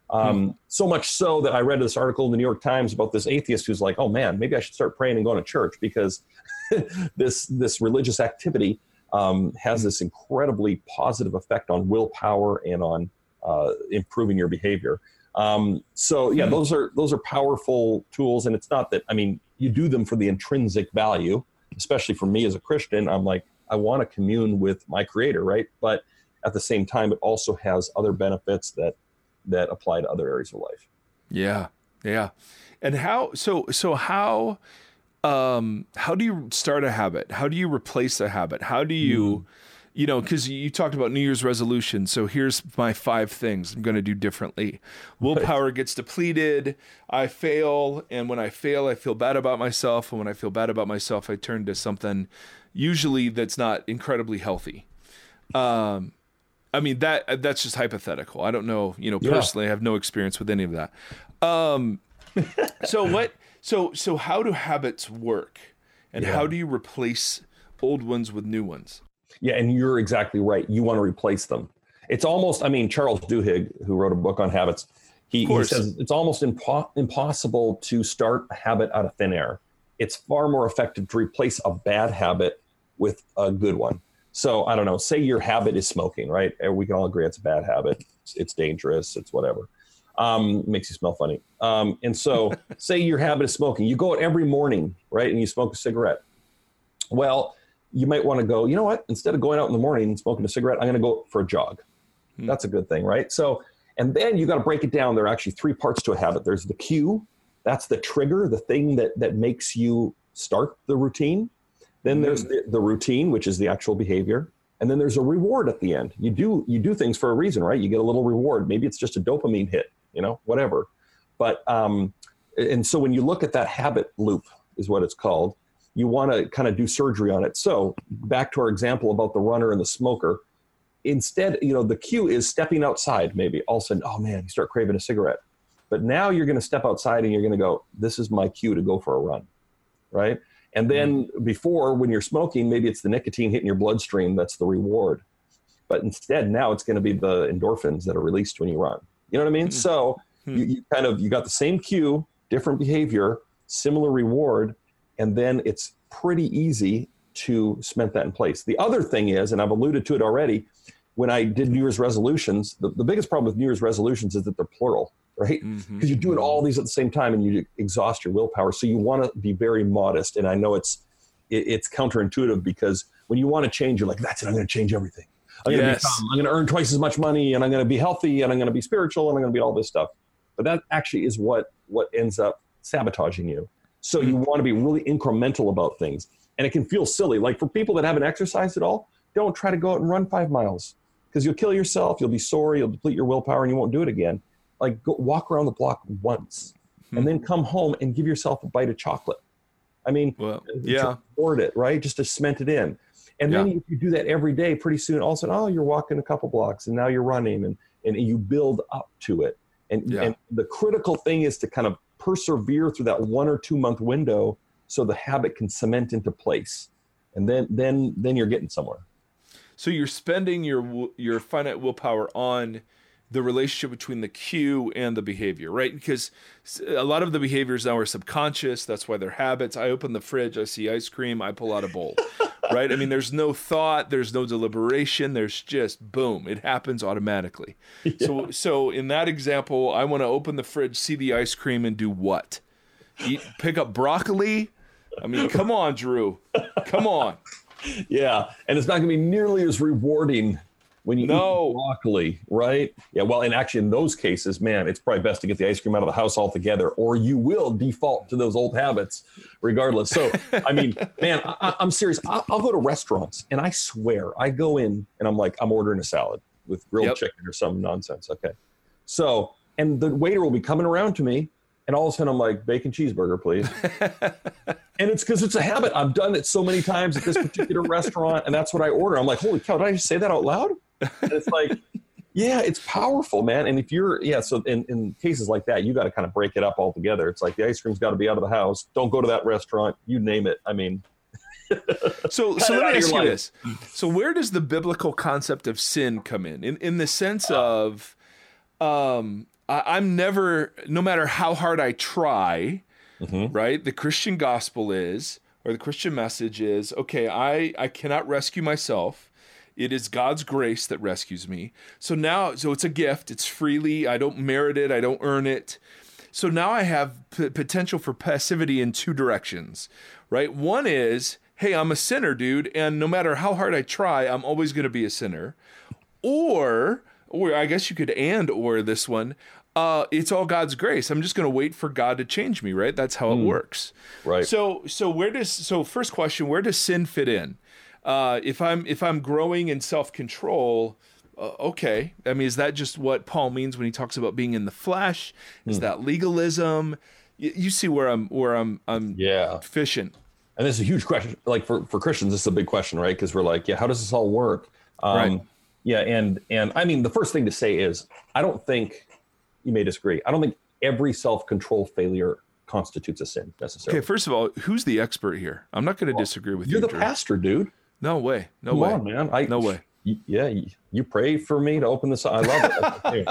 [SPEAKER 1] Um, hmm. So much so that I read this article in the New York Times about this atheist who's like, "Oh man, maybe I should start praying and going to church because <laughs> this this religious activity um, has this incredibly positive effect on willpower and on uh, improving your behavior." Um, so yeah, hmm. those are those are powerful tools, and it's not that I mean you do them for the intrinsic value. Especially for me as a Christian, I'm like I want to commune with my Creator, right? But at the same time, it also has other benefits that that apply to other areas of life.
[SPEAKER 2] Yeah, yeah. And how? So so how? Um, how do you start a habit? How do you replace a habit? How do you? Mm you know, because you talked about New Year's resolution. So here's my five things I'm going to do differently. Willpower gets depleted. I fail. And when I fail, I feel bad about myself. And when I feel bad about myself, I turn to something usually that's not incredibly healthy. Um, I mean that that's just hypothetical. I don't know, you know, personally, yeah. I have no experience with any of that. Um, so what? So so how do habits work, and yeah. how do you replace old ones with new ones?
[SPEAKER 1] Yeah, and you're exactly right. You want to replace them. It's almost, I mean, Charles Duhigg, who wrote a book on habits, he, he says it's almost impo- impossible to start a habit out of thin air. It's far more effective to replace a bad habit with a good one. So I don't know. Say your habit is smoking, right? We can all agree it's a bad habit. It's, it's dangerous. It's whatever. Um, makes you smell funny. Um, and so, <laughs> say your habit is smoking. You go out every morning, right, and you smoke a cigarette. Well, you might want to go, you know what? Instead of going out in the morning and smoking a cigarette, I'm going to go for a jog. Hmm. That's a good thing, right? So, and then you got to break it down. There are actually three parts to a habit. There's the cue, that's the trigger, the thing that that makes you start the routine. Then there's hmm. the, the routine, which is the actual behavior, and then there's a reward at the end. You do you do things for a reason, right? You get a little reward. Maybe it's just a dopamine hit, you know, whatever. But um, and so when you look at that habit loop, is what it's called you want to kind of do surgery on it. So back to our example about the runner and the smoker. Instead, you know, the cue is stepping outside. Maybe all of a sudden, oh man, you start craving a cigarette. But now you're going to step outside and you're going to go, this is my cue to go for a run, right? And then mm-hmm. before, when you're smoking, maybe it's the nicotine hitting your bloodstream that's the reward. But instead, now it's going to be the endorphins that are released when you run. You know what I mean? Mm-hmm. So hmm. you, you kind of you got the same cue, different behavior, similar reward, and then it's pretty easy to cement that in place. The other thing is, and I've alluded to it already, when I did New Year's resolutions, the, the biggest problem with New Year's resolutions is that they're plural, right? Because mm-hmm. you're doing all these at the same time and you exhaust your willpower. So you want to be very modest. And I know it's it, it's counterintuitive because when you want to change, you're like, that's it, I'm going to change everything. I'm going to become, I'm going to earn twice as much money and I'm going to be healthy and I'm going to be spiritual and I'm going to be all this stuff. But that actually is what what ends up sabotaging you. So you want to be really incremental about things. And it can feel silly. Like for people that haven't exercised at all, don't try to go out and run five miles because you'll kill yourself. You'll be sore. You'll deplete your willpower and you won't do it again. Like go walk around the block once hmm. and then come home and give yourself a bite of chocolate. I mean, well, yeah, board it, right? Just to cement it in. And then yeah. if you do that every day, pretty soon, all of a sudden, oh, you're walking a couple blocks and now you're running and, and you build up to it. And, yeah. and the critical thing is to kind of persevere through that one or two month window so the habit can cement into place and then then then you're getting somewhere
[SPEAKER 2] so you're spending your your finite willpower on the relationship between the cue and the behavior right because a lot of the behaviors now are subconscious that's why they're habits i open the fridge i see ice cream i pull out a bowl <laughs> right? I mean, there's no thought, there's no deliberation, there's just boom, it happens automatically. <laughs> Yeah. So, so in that example, I want to open the fridge, see the ice cream, and do what? Eat, pick up broccoli. I mean, come on, Drew, come on. <laughs>
[SPEAKER 1] Yeah, and it's not going to be nearly as rewarding when you no. eat broccoli, right? Yeah, well, and actually, in those cases, man, it's probably best to get the ice cream out of the house altogether, or you will default to those old habits regardless. So, I mean, <laughs> man, I, am serious. I'll, I'll, go to restaurants, and I swear, I go in and I'm like, I'm ordering a salad with grilled yep. chicken or some nonsense. Okay. So, and the waiter will be coming around to me, and all of a sudden I'm like, bacon cheeseburger, please. <laughs> and it's because it's a habit. I've done it so many times at this particular restaurant, and that's what I order. I'm like, holy cow, did I just say that out loud? And it's like, yeah, it's powerful, man. And if you're, yeah, so in, in cases like that, you got to kind of break it up altogether. It's like the ice cream's got to be out of the house. Don't go to that restaurant. You name it. I mean, <laughs>
[SPEAKER 2] so so let me ask you this. So where does the biblical concept of sin come in? In in the sense of um I, am never no matter how hard I try, mm-hmm. right? The Christian gospel is or the Christian message is, okay, I I cannot rescue myself. It is God's grace that rescues me. So now so it's a gift, it's freely, I don't merit it, I don't earn it. So now I have p- potential for passivity in two directions, right? One is hey, I'm a sinner, dude, and no matter how hard I try, I'm always going to be a sinner. Or, or I guess you could and or this one. Uh, it's all God's grace. I'm just going to wait for God to change me, right? That's how mm. it works.
[SPEAKER 1] Right.
[SPEAKER 2] So, so where does so first question? Where does sin fit in? Uh, if I'm if I'm growing in self control, uh, okay. I mean, is that just what Paul means when he talks about being in the flesh? Is mm. that legalism? You, you, see where I'm where I'm I'm
[SPEAKER 1] yeah
[SPEAKER 2] fishing
[SPEAKER 1] and this is a huge question. Like for, for Christians, this is a big question, right? Because we're like, yeah, how does this all work? Um, right. Yeah, and and I mean, the first thing to say is, I don't think you may disagree. I don't think every self control failure constitutes a sin necessarily.
[SPEAKER 2] Okay, first of all, who's the expert here? I'm not going to well, disagree with
[SPEAKER 1] you're
[SPEAKER 2] you.
[SPEAKER 1] You're the Drew. pastor, dude.
[SPEAKER 2] No way. No
[SPEAKER 1] Come
[SPEAKER 2] way,
[SPEAKER 1] on, man. I,
[SPEAKER 2] no way
[SPEAKER 1] yeah, you pray for me to open this. I love it.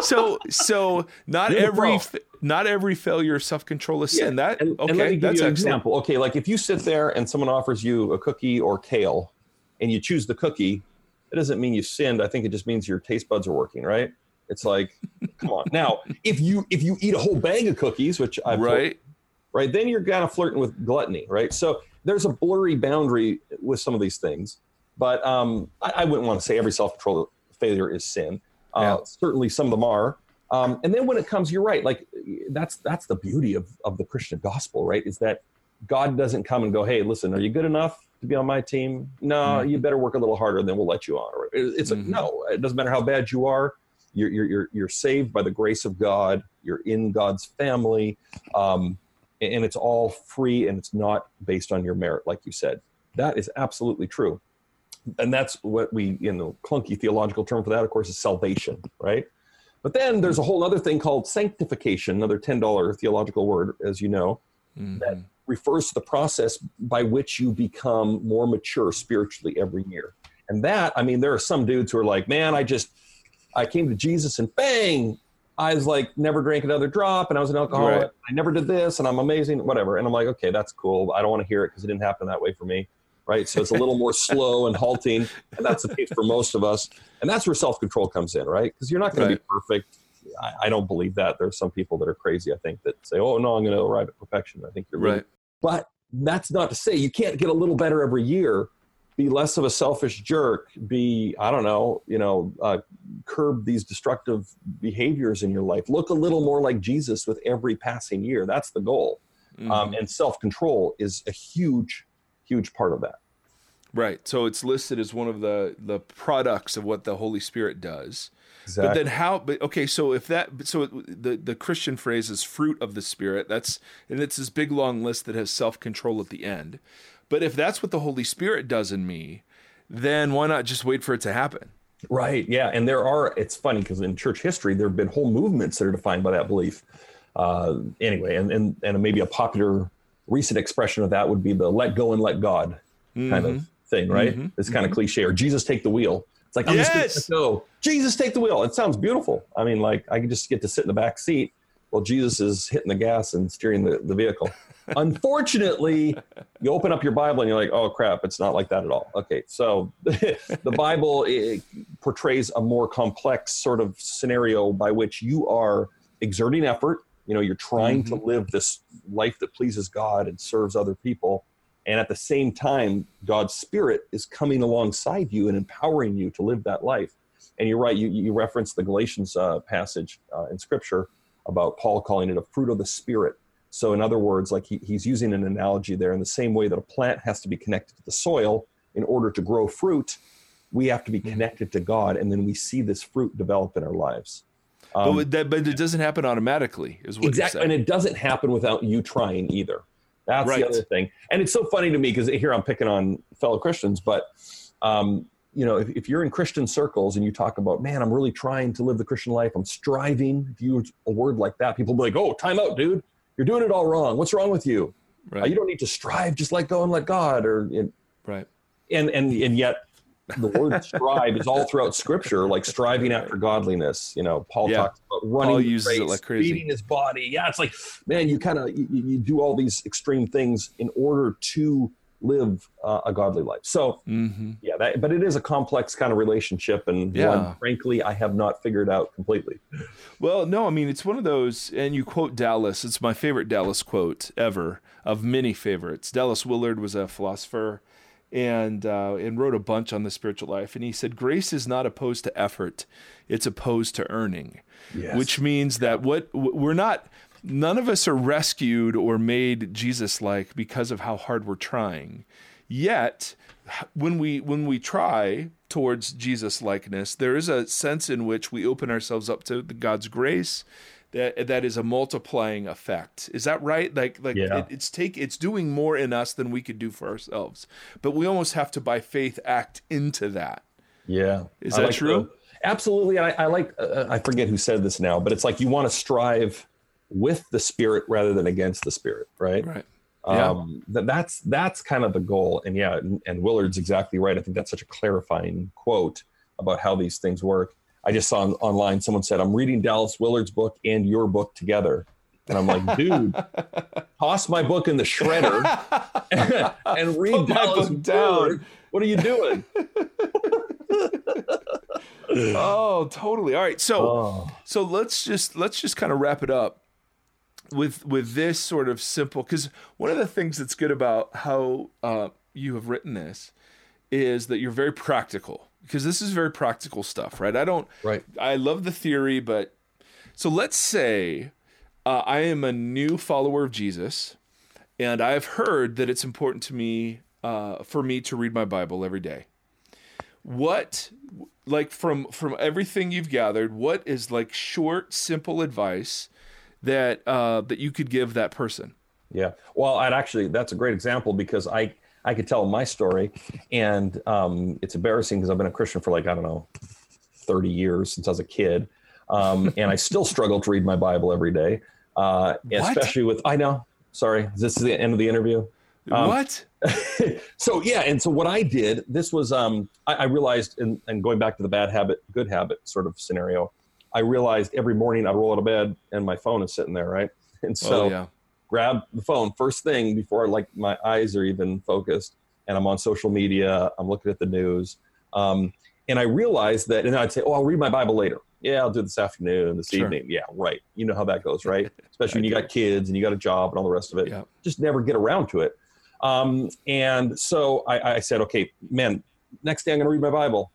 [SPEAKER 1] <laughs>
[SPEAKER 2] so, so not You're every not every failure of self control is sin. Yeah, that and, okay? And let me give you an
[SPEAKER 1] example. Okay, like if you sit there and someone offers you a cookie or kale, and you choose the cookie, it doesn't mean you sinned. I think it just means your taste buds are working, right? It's like, <laughs> come on. Now, if you if you eat a whole bag of cookies, which I've
[SPEAKER 2] right,
[SPEAKER 1] right, then you're kind of flirting with gluttony, right? So there's a blurry boundary with some of these things. But um, I, I, wouldn't want to say every self-control failure is sin. Uh, yeah. Certainly, some of them are. Um, and then when it comes, you're right. Like that's that's the beauty of of the Christian gospel, right? Is that God doesn't come and go, "Hey, listen, are you good enough to be on my team? No, mm-hmm. you better work a little harder, and then we'll let you on." It's mm-hmm. a, no. It doesn't matter how bad you are. You're, you're you're you're saved by the grace of God. You're in God's family, um, and it's all free, and it's not based on your merit, like you said. That is absolutely true and that's what we you know clunky theological term for that of course is salvation right but then there's a whole other thing called sanctification another $10 theological word as you know mm-hmm. that refers to the process by which you become more mature spiritually every year and that i mean there are some dudes who are like man i just i came to jesus and bang i was like never drank another drop and i was an alcoholic right. i never did this and i'm amazing whatever and i'm like okay that's cool i don't want to hear it because it didn't happen that way for me right? So it's a little more <laughs> slow and halting, and that's the case for most of us. And that's where self control comes in, right? Because you're not going right. to be perfect. I, I, don't believe that. There's some people that are crazy. I think that say, "Oh no, I'm going to arrive at perfection." I think you're right. But that's not to say you can't get a little better every year. Be less of a selfish jerk. Be I don't know, you know, uh, curb these destructive behaviors in your life. Look a little more like Jesus with every passing year. That's the goal. Mm-hmm. Um, and self control is a huge huge part of that.
[SPEAKER 2] Right. So it's listed as one of the the products of what the Holy Spirit does. Exactly. But then how but okay, so if that so the the Christian phrase is fruit of the spirit, that's and it's this big long list that has self-control at the end. But if that's what the Holy Spirit does in me, then why not just wait for it to happen?
[SPEAKER 1] Right. Yeah, and there are it's funny because in church history there have been whole movements that are defined by that belief. Uh, anyway, and, and and maybe a popular recent expression of that would be the let go and let God mm-hmm. kind of thing, right? Mm-hmm. It's kind mm-hmm. of cliche. Or Jesus take the wheel. It's like I'm yes! just go. Jesus take the wheel. It sounds beautiful. I mean, like I can just get to sit in the back seat while Jesus is hitting the gas and steering the, the vehicle. Unfortunately, you open up your Bible and you're like, oh crap, it's not like that at all. Okay, so <laughs> the Bible portrays a more complex sort of scenario by which you are exerting effort you know you're trying mm-hmm. to live this life that pleases god and serves other people and at the same time god's spirit is coming alongside you and empowering you to live that life and you're right you, you referenced the galatians uh, passage uh, in scripture about paul calling it a fruit of the spirit so in other words like he, he's using an analogy there in the same way that a plant has to be connected to the soil in order to grow fruit we have to be mm-hmm. connected to god and then we see this fruit develop in our lives
[SPEAKER 2] Um, but, that, but it doesn't happen automatically, is what
[SPEAKER 1] exactly, and it doesn't happen without you trying either. That's right. the other thing. And it's so funny to me because here I'm picking on fellow Christians, but um, you know, if, if, you're in Christian circles and you talk about, man, I'm really trying to live the Christian life, I'm striving. If you use a word like that, people will be like, oh, time out, dude. You're doing it all wrong. What's wrong with you? Right. Uh, you don't need to strive. Just let go and let God. Or
[SPEAKER 2] right.
[SPEAKER 1] And and and yet the word <laughs> strive is all throughout scripture, like striving after godliness. You know, Paul yeah. talks about running, Paul uses race, it like crazy. feeding his body. Yeah, it's like, man, you kind of you, you, do all these extreme things in order to live uh, a godly life. So, mm-hmm. yeah, that, but it is a complex kind of relationship, and yeah. one, frankly, I have not figured out completely.
[SPEAKER 2] Well, no, I mean, it's one of those, and you quote Dallas. It's my favorite Dallas quote ever, of many favorites. Dallas Willard was a philosopher and uh, and wrote a bunch on the spiritual life. And he said, "Grace is not opposed to effort; it's opposed to earning." Yes. Which means that what we're not, none of us are rescued or made Jesus-like because of how hard we're trying. Yet, when we when we try towards Jesus likeness, there is a sense in which we open ourselves up to God's grace that that is a multiplying effect. Is that right? Like like yeah. it, it's take it's doing more in us than we could do for ourselves. But we almost have to by faith act into that.
[SPEAKER 1] Yeah.
[SPEAKER 2] Is that like true?
[SPEAKER 1] The, absolutely. I, I like uh, I forget who said this now, but it's like you want to strive with the spirit rather than against the spirit, right?
[SPEAKER 2] Right.
[SPEAKER 1] Yeah. Um, that, that's that's kind of the goal, and yeah, and, and Willard's exactly right. I think that's such a clarifying quote about how these things work. I just saw online someone said, I'm reading Dallas Willard's book and your book together. And I'm like, dude, <laughs> toss my book in the shredder <laughs> and, read Put Dallas down. What are you doing? <laughs>
[SPEAKER 2] oh, totally. All right. So oh. so let's just let's just kind of wrap it up with with this sort of simple because one of the things that's good about how uh, you have written this is that you're very practical because this is very practical stuff, right? I don't.
[SPEAKER 1] Right.
[SPEAKER 2] I love the theory, but so let's say uh, I am a new follower of Jesus, and I've heard that it's important to me uh, for me to read my Bible every day. What, like from from everything you've gathered, what is like short, simple advice that uh, that you could give that person?
[SPEAKER 1] Yeah. Well, I'd actually that's a great example because I I could tell my story, and um, it's embarrassing because I've been a Christian for like I don't know, thirty years since I was a kid, um, and I still struggle to read my Bible every day, uh, especially with I know. Sorry, this is the end of the interview.
[SPEAKER 2] Um, what? <laughs>
[SPEAKER 1] so yeah, and so what I did, this was um, I, I realized, and, and going back to the bad habit, good habit sort of scenario, I realized every morning I'd roll out of bed and my phone is sitting there, right? <laughs> And so oh, yeah. grab the phone first thing before like my eyes are even focused and i'm on social media i'm looking at the news um, and i realized that and i'd say oh i'll read my bible later. Yeah i'll do it this afternoon this sure. evening. Yeah right. You know how that goes right? <laughs> Especially when you got kids and you got a job and all the rest of it. Yeah. just never get around to it. Um, and so I, I said okay man next day i'm going to read my bible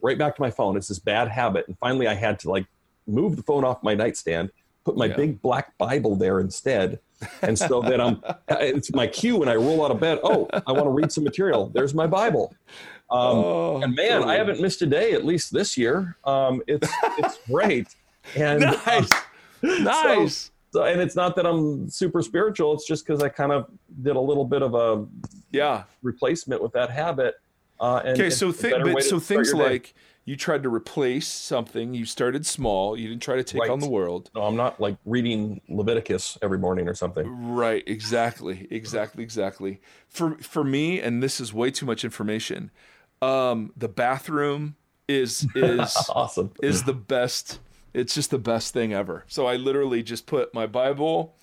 [SPEAKER 1] right back to my phone. It's this bad habit. And finally i had to like move the phone off my nightstand put my yeah. big black bible there instead and so that I'm <laughs> it's my cue when I roll out of bed. Oh, I want to read some material. There's my Bible. Um, oh, and man, totally. I haven't missed a day at least this year. Um, it's it's great. And <laughs>
[SPEAKER 2] nice, nice.
[SPEAKER 1] So, and it's not that I'm super spiritual. It's just because I kind of did a little bit of a
[SPEAKER 2] yeah
[SPEAKER 1] replacement with that habit.
[SPEAKER 2] Uh, and, okay, so th- but so things like you tried to replace something. You started small. You didn't try to take right. on the world.
[SPEAKER 1] No, I'm not like reading Leviticus every morning or something.
[SPEAKER 2] Right. Exactly. Exactly. Exactly. For for me, and this is way too much information. Um, the bathroom is is <laughs>
[SPEAKER 1] awesome.
[SPEAKER 2] Is the best. It's just the best thing ever. So I literally just put my Bible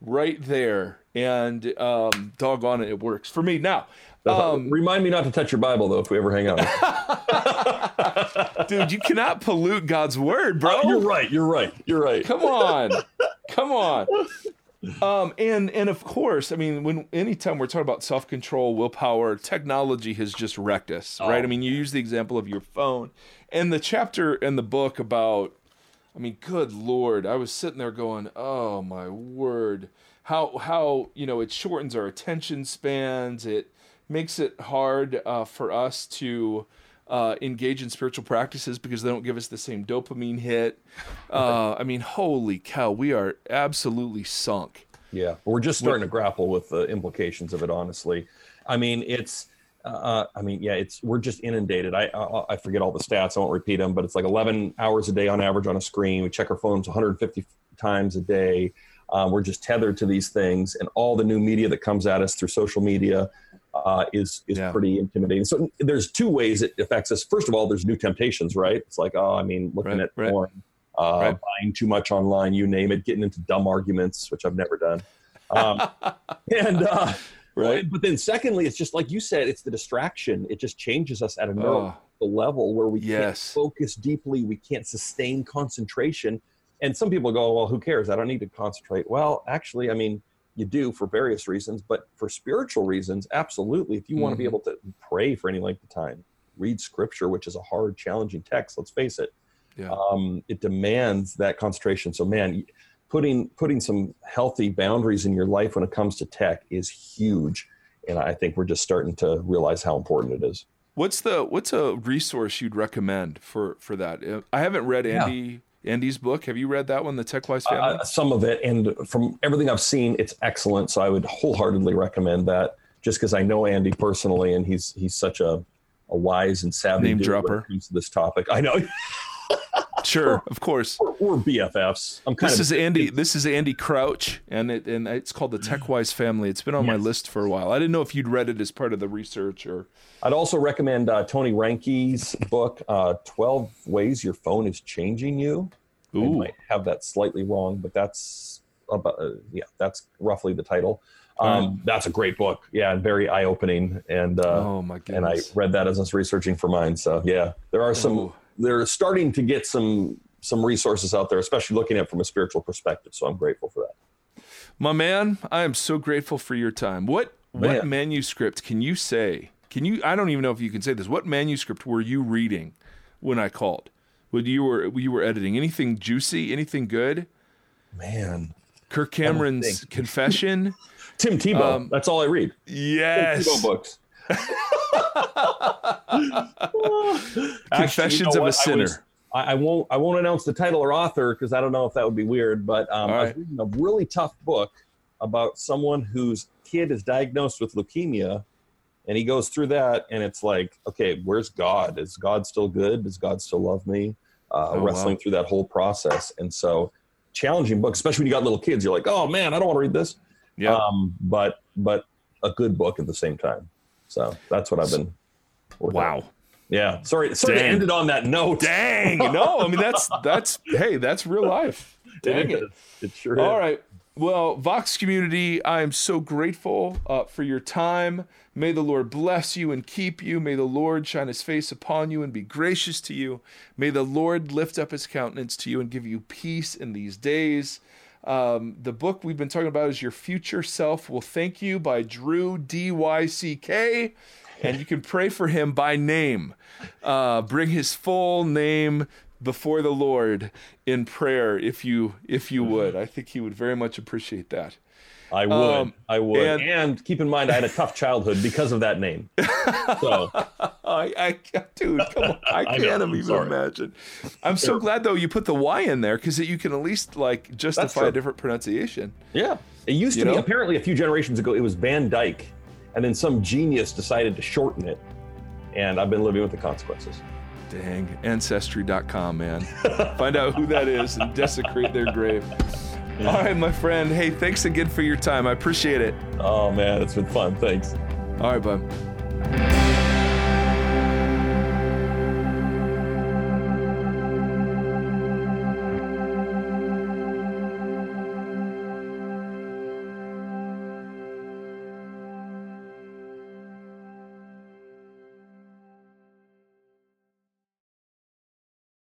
[SPEAKER 2] right there, and um, doggone it, it works for me. Now,
[SPEAKER 1] um, Remind me not to touch your Bible though if we ever hang out. <laughs>
[SPEAKER 2] Dude, you cannot pollute God's word, bro.
[SPEAKER 1] Oh, you're right. You're right. You're right.
[SPEAKER 2] Come on. Come on. Um, and and of course, I mean, when anytime we're talking about self control, willpower, technology has just wrecked us, oh. right? I mean, you use the example of your phone, and the chapter in the book about, I mean, good lord, I was sitting there going, oh my word, how how you know it shortens our attention spans, it makes it hard uh, for us to uh, engage in spiritual practices because they don't give us the same dopamine hit. <laughs> Uh, I mean, holy cow, we are absolutely sunk.
[SPEAKER 1] Yeah, we're just starting to grapple with the implications of it. Honestly, I mean, it's. Uh, I mean, yeah, it's we're just inundated. I, I, I forget all the stats. I won't repeat them, but it's like 11 hours a day on average on a screen. We check our phones 150 times a day. Um, we're just tethered to these things, and all the new media that comes at us through social media uh, is is yeah. pretty intimidating. So there's two ways it affects us. First of all, there's new temptations, right? It's like, oh, I mean, looking right, at right. porn, uh, right. buying too much online, you name it, getting into dumb arguments, which I've never done. Um, <laughs> and uh, right. But then, secondly, it's just like you said, it's the distraction. It just changes us at a oh. level where we yes. can't focus deeply, we can't sustain concentration. And some people go, well, who cares? I don't need to concentrate. Well, actually, I mean, you do for various reasons, but for spiritual reasons, absolutely. If you mm-hmm. want to be able to pray for any length of time, read scripture, which is a hard, challenging text, let's face it. Yeah. Um, it demands that concentration. So, man, putting putting some healthy boundaries in your life when it comes to tech is huge and i think we're just starting to realize how important it is
[SPEAKER 2] what's the what's a resource you'd recommend for for that i haven't read andy yeah. Andy's book. Have you read that one the techwise uh, family?
[SPEAKER 1] uh, some of it and from everything i've seen it's excellent so i would wholeheartedly recommend that just because i know andy personally and he's he's such a a wise and savvy
[SPEAKER 2] name dropper.
[SPEAKER 1] to this topic. I know <laughs>
[SPEAKER 2] Sure, of course.
[SPEAKER 1] We're, BFFs.
[SPEAKER 2] I'm kind this of. Is Andy. This is Andy Crouch, and it and it's called the TechWise Family. It's been on yes. my list for a while. I didn't know if you'd read it as part of the research or.
[SPEAKER 1] I'd also recommend uh, Tony Reinke's book, uh, 12 Ways Your Phone is Changing You. Ooh. I might have that slightly wrong, but that's about uh, yeah, that's roughly the title. Um, That's a great book. Yeah, and very eye opening. And uh,
[SPEAKER 2] oh my goodness.
[SPEAKER 1] And I read that as I was researching for mine. So yeah, there are some. Ooh they're starting to get some some resources out there, especially looking at from a spiritual perspective. So I'm grateful for that.
[SPEAKER 2] My man, I am so grateful for your time. What man. what manuscript can you say? Can you? I don't even know if you can say this. What manuscript were you reading when I called? When you were you were editing anything juicy, anything good?
[SPEAKER 1] Man,
[SPEAKER 2] Kirk Cameron's Confession. <laughs>
[SPEAKER 1] Tim Tebow. Um, That's all I read.
[SPEAKER 2] Yes.
[SPEAKER 1] Tim Tebow books. <laughs> <laughs>
[SPEAKER 2] Confessions you know of a Sinner. I, was,
[SPEAKER 1] I, I, won't. I won't announce the title or author because I don't know if that would be weird. But um, right. I was reading a really tough book about someone whose kid is diagnosed with leukemia, and he goes through that, and it's like, okay, where's God? Is God still good? Does God still love me? Uh, oh, wrestling wow. through that whole process, and so challenging book, especially when you got little kids. You're like, oh man, I don't want to read this. Yeah. Um, but but a good book at the same time. So that's what I've been.
[SPEAKER 2] Wow.
[SPEAKER 1] Yeah. Sorry. Sorry Dang. to end it on that note.
[SPEAKER 2] Dang. No, I mean that's <laughs> that's hey, that's real life. Dang it.
[SPEAKER 1] It, it sure
[SPEAKER 2] All is. right. Well, Vox community, I am so grateful uh, for your time. May the Lord bless you and keep you. May the Lord shine his face upon you and be gracious to you. May the Lord lift up his countenance to you and give you peace in these days. Um, the book we've been talking about is Your Future Self Will Thank You by Drew D Y C K. And you can pray for him by name. Uh, bring his full name before the Lord in prayer if you if you would. I think he would very much appreciate that.
[SPEAKER 1] I would. Um, I would. And, and, keep in mind, I had a tough childhood because of that name. So, <laughs>
[SPEAKER 2] I, I dude, come on, I <laughs> can't I even imagine. I'm so glad though you put the Y in there because you can at least like justify a different pronunciation.
[SPEAKER 1] Yeah, it used to you be apparently a few generations ago. It was Van Dyke, and then some genius decided to shorten it, and I've been living with the consequences.
[SPEAKER 2] Dang, ancestry.com, man. <laughs> Find out who that is and desecrate their grave. Yeah. All right, my friend. Hey, thanks again for your time. I appreciate it.
[SPEAKER 1] Oh, man, it's been fun. Thanks.
[SPEAKER 2] All right, bud.